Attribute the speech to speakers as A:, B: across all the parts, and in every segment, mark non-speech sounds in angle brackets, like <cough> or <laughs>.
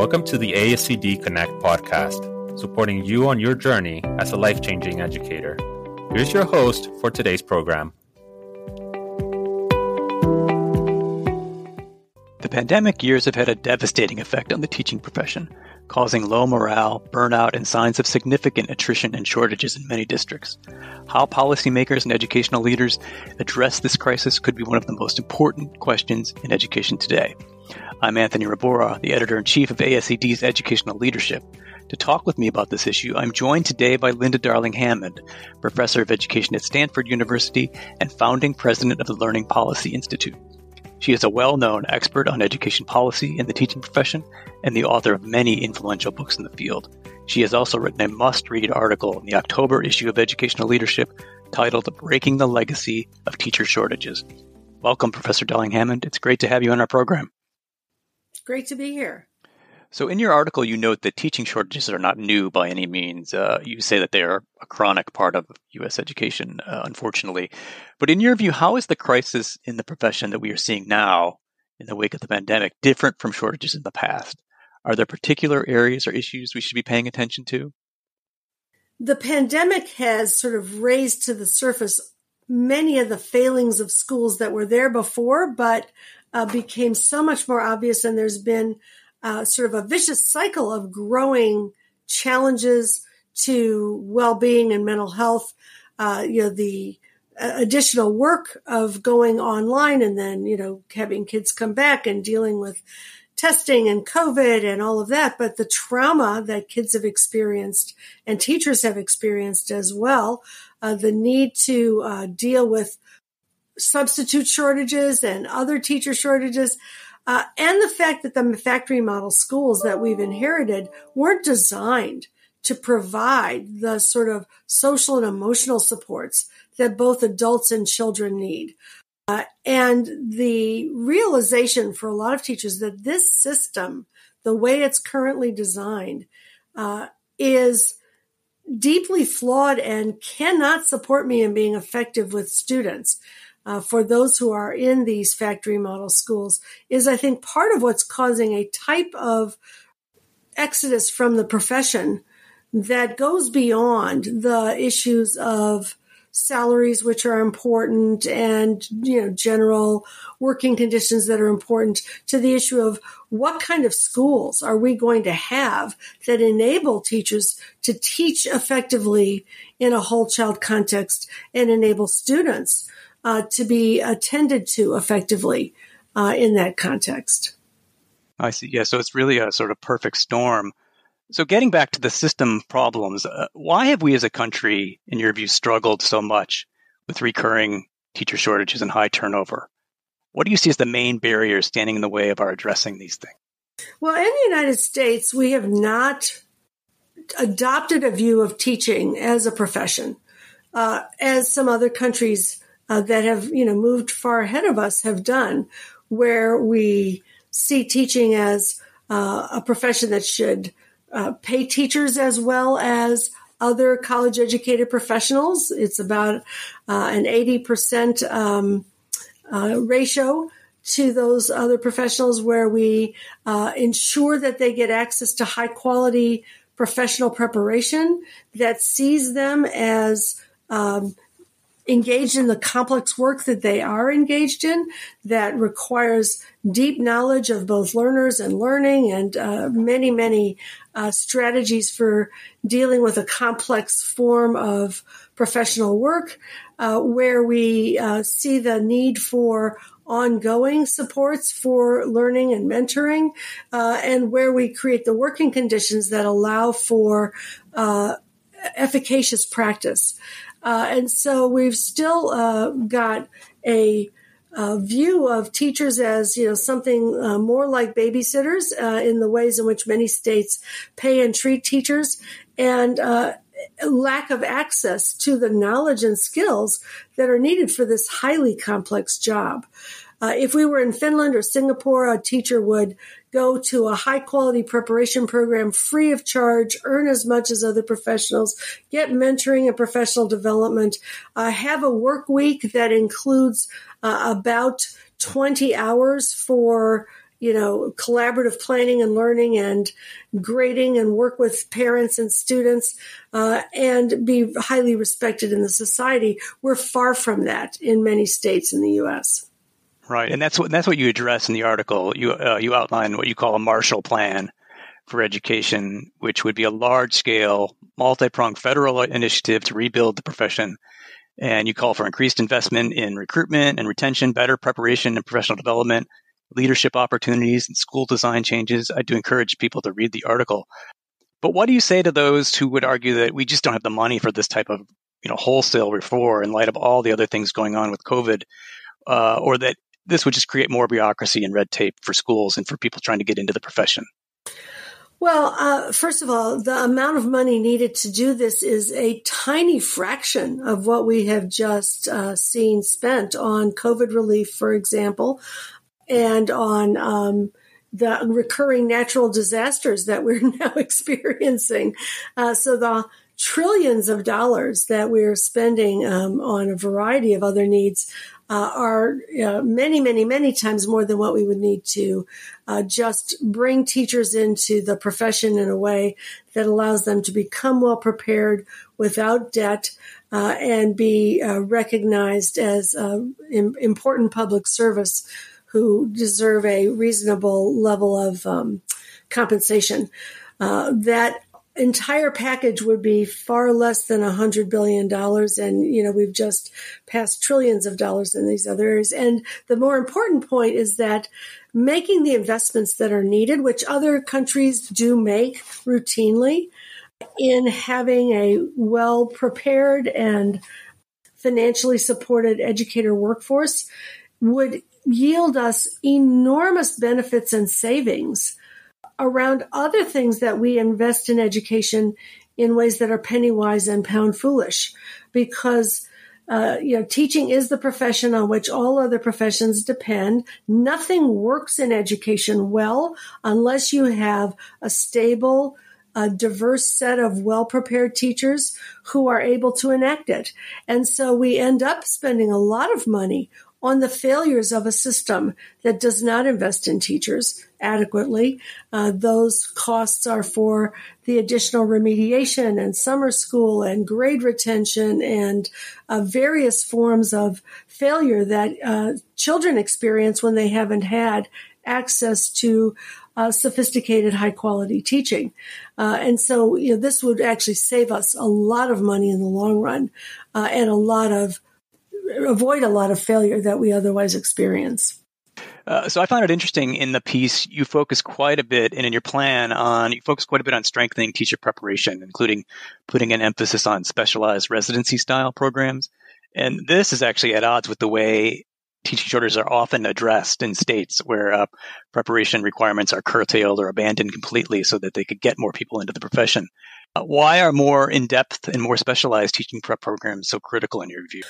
A: Welcome to the ASCD Connect podcast, supporting you on your journey as a life changing educator. Here's your host for today's program.
B: The pandemic years have had a devastating effect on the teaching profession, causing low morale, burnout, and signs of significant attrition and shortages in many districts. How policymakers and educational leaders address this crisis could be one of the most important questions in education today. I'm Anthony Rebora, the editor in chief of ASCD's Educational Leadership. To talk with me about this issue, I'm joined today by Linda Darling Hammond, professor of education at Stanford University and founding president of the Learning Policy Institute. She is a well known expert on education policy in the teaching profession and the author of many influential books in the field. She has also written a must read article in the October issue of Educational Leadership titled Breaking the Legacy of Teacher Shortages. Welcome, Professor Darling Hammond. It's great to have you on our program.
C: Great to be here.
B: So, in your article, you note that teaching shortages are not new by any means. Uh, you say that they are a chronic part of U.S. education, uh, unfortunately. But in your view, how is the crisis in the profession that we are seeing now, in the wake of the pandemic, different from shortages in the past? Are there particular areas or issues we should be paying attention to?
C: The pandemic has sort of raised to the surface many of the failings of schools that were there before, but uh, became so much more obvious. And there's been uh, sort of a vicious cycle of growing challenges to well-being and mental health. Uh, you know, the uh, additional work of going online and then, you know, having kids come back and dealing with testing and COVID and all of that, but the trauma that kids have experienced and teachers have experienced as well, uh, the need to uh, deal with substitute shortages and other teacher shortages, uh, and the fact that the factory model schools that we've inherited weren't designed to provide the sort of social and emotional supports that both adults and children need. Uh, and the realization for a lot of teachers that this system, the way it's currently designed, uh, is deeply flawed and cannot support me in being effective with students. Uh, for those who are in these factory model schools is, I think, part of what's causing a type of exodus from the profession that goes beyond the issues of salaries which are important and you know general working conditions that are important to the issue of what kind of schools are we going to have that enable teachers to teach effectively in a whole child context and enable students uh, to be attended to effectively uh, in that context.
B: I see. Yeah, so it's really a sort of perfect storm so, getting back to the system problems, uh, why have we as a country, in your view, struggled so much with recurring teacher shortages and high turnover? What do you see as the main barriers standing in the way of our addressing these things?
C: Well, in the United States, we have not adopted a view of teaching as a profession, uh, as some other countries uh, that have, you know, moved far ahead of us have done, where we see teaching as uh, a profession that should uh, pay teachers as well as other college educated professionals. It's about uh, an 80% um, uh, ratio to those other professionals where we uh, ensure that they get access to high quality professional preparation that sees them as um, engaged in the complex work that they are engaged in that requires deep knowledge of both learners and learning and uh, many, many uh, strategies for dealing with a complex form of professional work, uh, where we uh, see the need for ongoing supports for learning and mentoring, uh, and where we create the working conditions that allow for uh, efficacious practice. Uh, and so we've still uh, got a, a, view of teachers as you know something uh, more like babysitters uh, in the ways in which many states pay and treat teachers, and uh, lack of access to the knowledge and skills that are needed for this highly complex job. Uh, if we were in Finland or Singapore, a teacher would go to a high quality preparation program free of charge, earn as much as other professionals, get mentoring and professional development, uh, have a work week that includes uh, about 20 hours for you know, collaborative planning and learning and grading and work with parents and students uh, and be highly respected in the society. We're far from that in many states in the U.S.
B: Right, and that's what that's what you address in the article. You uh, you outline what you call a Marshall Plan for education, which would be a large scale, multi pronged federal initiative to rebuild the profession. And you call for increased investment in recruitment and retention, better preparation and professional development, leadership opportunities, and school design changes. I do encourage people to read the article. But what do you say to those who would argue that we just don't have the money for this type of you know wholesale reform in light of all the other things going on with COVID, uh, or that this would just create more bureaucracy and red tape for schools and for people trying to get into the profession?
C: Well, uh, first of all, the amount of money needed to do this is a tiny fraction of what we have just uh, seen spent on COVID relief, for example, and on um, the recurring natural disasters that we're <laughs> now experiencing. Uh, so the trillions of dollars that we're spending um, on a variety of other needs uh, are uh, many, many, many times more than what we would need to uh, just bring teachers into the profession in a way that allows them to become well prepared without debt uh, and be uh, recognized as important public service who deserve a reasonable level of um, compensation. Uh, that entire package would be far less than a hundred billion dollars. And you know we've just passed trillions of dollars in these other areas. And the more important point is that making the investments that are needed which other countries do make routinely in having a well prepared and financially supported educator workforce would yield us enormous benefits and savings around other things that we invest in education in ways that are penny wise and pound foolish because uh, you know teaching is the profession on which all other professions depend nothing works in education well unless you have a stable a diverse set of well prepared teachers who are able to enact it. And so we end up spending a lot of money on the failures of a system that does not invest in teachers adequately. Uh, those costs are for the additional remediation and summer school and grade retention and uh, various forms of failure that uh, children experience when they haven't had access to uh, sophisticated, high quality teaching. Uh, and so, you know, this would actually save us a lot of money in the long run uh, and a lot of avoid a lot of failure that we otherwise experience.
B: Uh, so I found it interesting in the piece you focus quite a bit, and in your plan on you focus quite a bit on strengthening teacher preparation, including putting an emphasis on specialized residency style programs. And this is actually at odds with the way teaching shortages are often addressed in states where uh, preparation requirements are curtailed or abandoned completely, so that they could get more people into the profession. Uh, why are more in depth and more specialized teaching prep programs so critical in your view?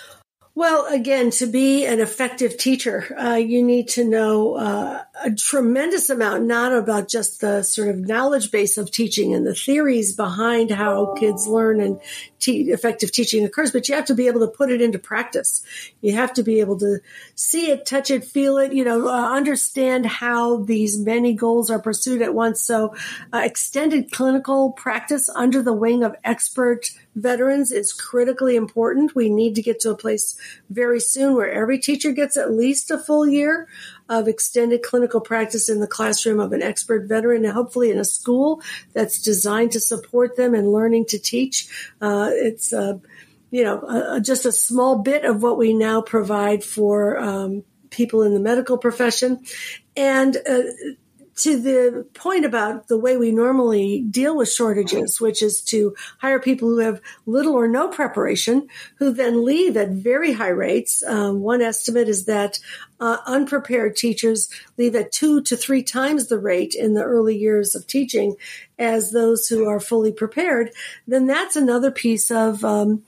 C: Well, again, to be an effective teacher, uh, you need to know uh, a tremendous amount, not about just the sort of knowledge base of teaching and the theories behind how kids learn and te- effective teaching occurs, but you have to be able to put it into practice. You have to be able to see it, touch it, feel it, you know, uh, understand how these many goals are pursued at once. So, uh, extended clinical practice under the wing of expert veterans is critically important. We need to get to a place very soon where every teacher gets at least a full year of extended clinical practice in the classroom of an expert veteran, hopefully in a school that's designed to support them in learning to teach. Uh, it's uh, you know just a small bit of what we now provide for um, people in the medical profession, and uh, to the point about the way we normally deal with shortages, which is to hire people who have little or no preparation, who then leave at very high rates. Um, one estimate is that uh, unprepared teachers leave at two to three times the rate in the early years of teaching as those who are fully prepared. Then that's another piece of um,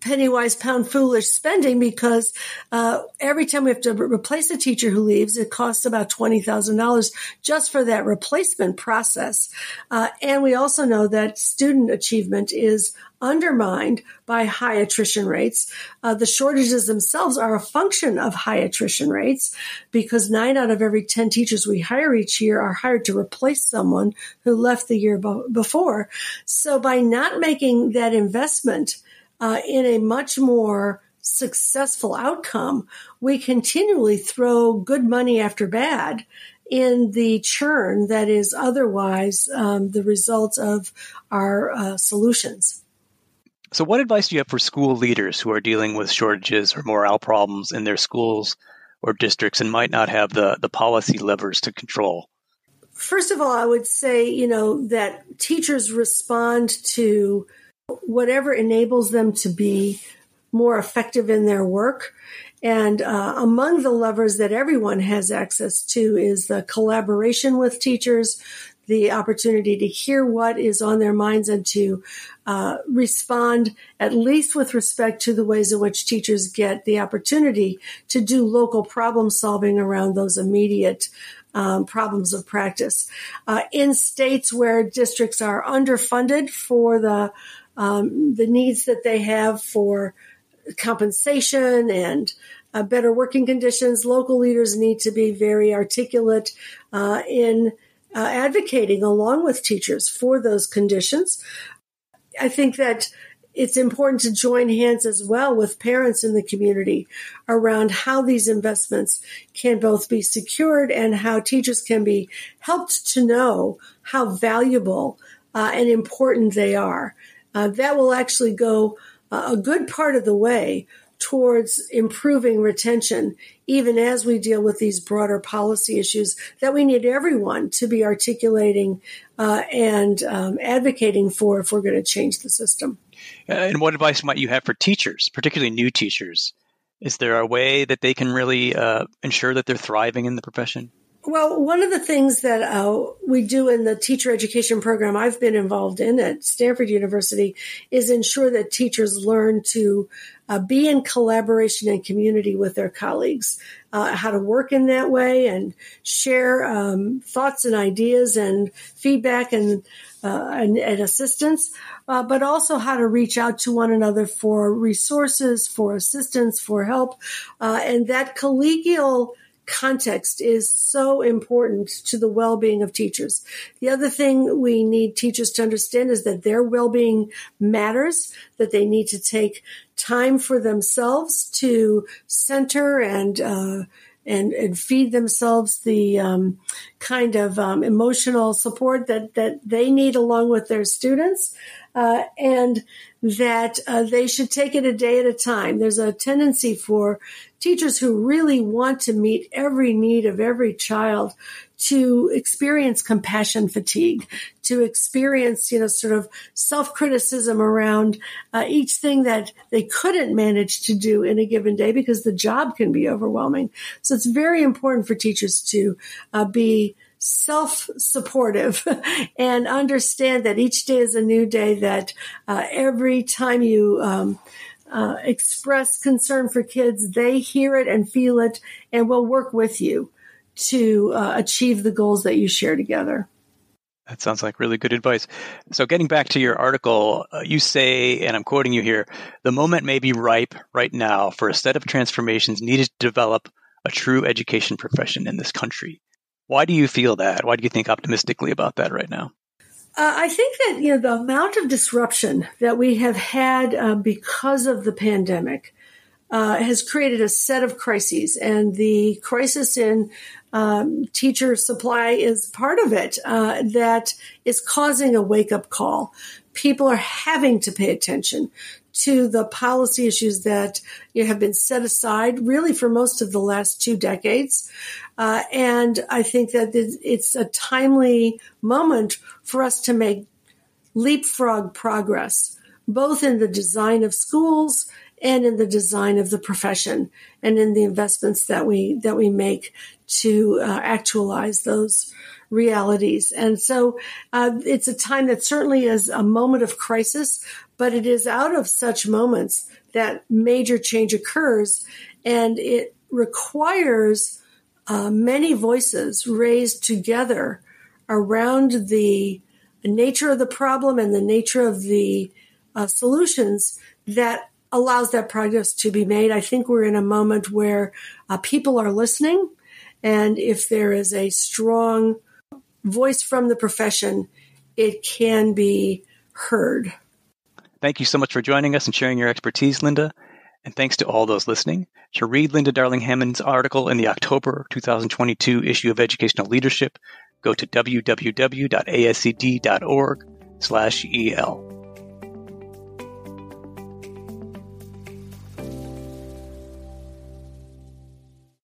C: penny wise, pound foolish spending because uh, every time we have to replace a teacher who leaves, it costs about twenty thousand dollars just for that replacement process. Uh, and we also know that student achievement is undermined by high attrition rates. Uh, the shortages themselves are a function of high attrition rates because nine out of every 10 teachers we hire each year are hired to replace someone who left the year before. So by not making that investment uh, in a much more successful outcome, we continually throw good money after bad in the churn that is otherwise um, the result of our uh, solutions.
B: So, what advice do you have for school leaders who are dealing with shortages or morale problems in their schools or districts and might not have the, the policy levers to control?
C: First of all, I would say, you know, that teachers respond to whatever enables them to be more effective in their work. And uh, among the levers that everyone has access to is the collaboration with teachers, the opportunity to hear what is on their minds and to uh, respond, at least with respect to the ways in which teachers get the opportunity to do local problem solving around those immediate um, problems of practice. Uh, in states where districts are underfunded for the um, the needs that they have for compensation and uh, better working conditions, local leaders need to be very articulate uh, in uh, advocating along with teachers for those conditions. I think that it's important to join hands as well with parents in the community around how these investments can both be secured and how teachers can be helped to know how valuable uh, and important they are. Uh, that will actually go uh, a good part of the way towards improving retention, even as we deal with these broader policy issues that we need everyone to be articulating uh, and um, advocating for if we're going to change the system.
B: Uh, and what advice might you have for teachers, particularly new teachers? Is there a way that they can really uh, ensure that they're thriving in the profession?
C: Well, one of the things that uh, we do in the teacher education program I've been involved in at Stanford University is ensure that teachers learn to uh, be in collaboration and community with their colleagues, uh, how to work in that way and share um, thoughts and ideas and feedback and, uh, and, and, assistance, uh, but also how to reach out to one another for resources, for assistance, for help. Uh, and that collegial context is so important to the well-being of teachers. The other thing we need teachers to understand is that their well-being matters, that they need to take time for themselves to center and uh, and, and feed themselves the um, kind of um, emotional support that that they need along with their students, uh, and that uh, they should take it a day at a time. There's a tendency for teachers who really want to meet every need of every child to experience compassion fatigue, to experience, you know, sort of self criticism around uh, each thing that they couldn't manage to do in a given day because the job can be overwhelming. So it's very important for teachers to uh, be self supportive <laughs> and understand that each day is a new day, that uh, every time you, um, uh, express concern for kids, they hear it and feel it and will work with you to uh, achieve the goals that you share together.
B: That sounds like really good advice. So, getting back to your article, uh, you say, and I'm quoting you here the moment may be ripe right now for a set of transformations needed to develop a true education profession in this country. Why do you feel that? Why do you think optimistically about that right now?
C: Uh, I think that you know the amount of disruption that we have had uh, because of the pandemic uh, has created a set of crises, and the crisis in um, teacher supply is part of it. Uh, that is causing a wake up call. People are having to pay attention to the policy issues that you know, have been set aside really for most of the last two decades. Uh, and I think that it's a timely moment for us to make leapfrog progress, both in the design of schools and in the design of the profession and in the investments that we that we make to uh, actualize those realities. And so uh, it's a time that certainly is a moment of crisis, but it is out of such moments that major change occurs, and it requires uh, many voices raised together around the nature of the problem and the nature of the uh, solutions that allows that progress to be made. I think we're in a moment where uh, people are listening. And if there is a strong voice from the profession, it can be heard.
B: Thank you so much for joining us and sharing your expertise, Linda. And thanks to all those listening. To read Linda Darling Hammond's article in the October 2022 issue of Educational Leadership, go to www.ascd.org slash EL.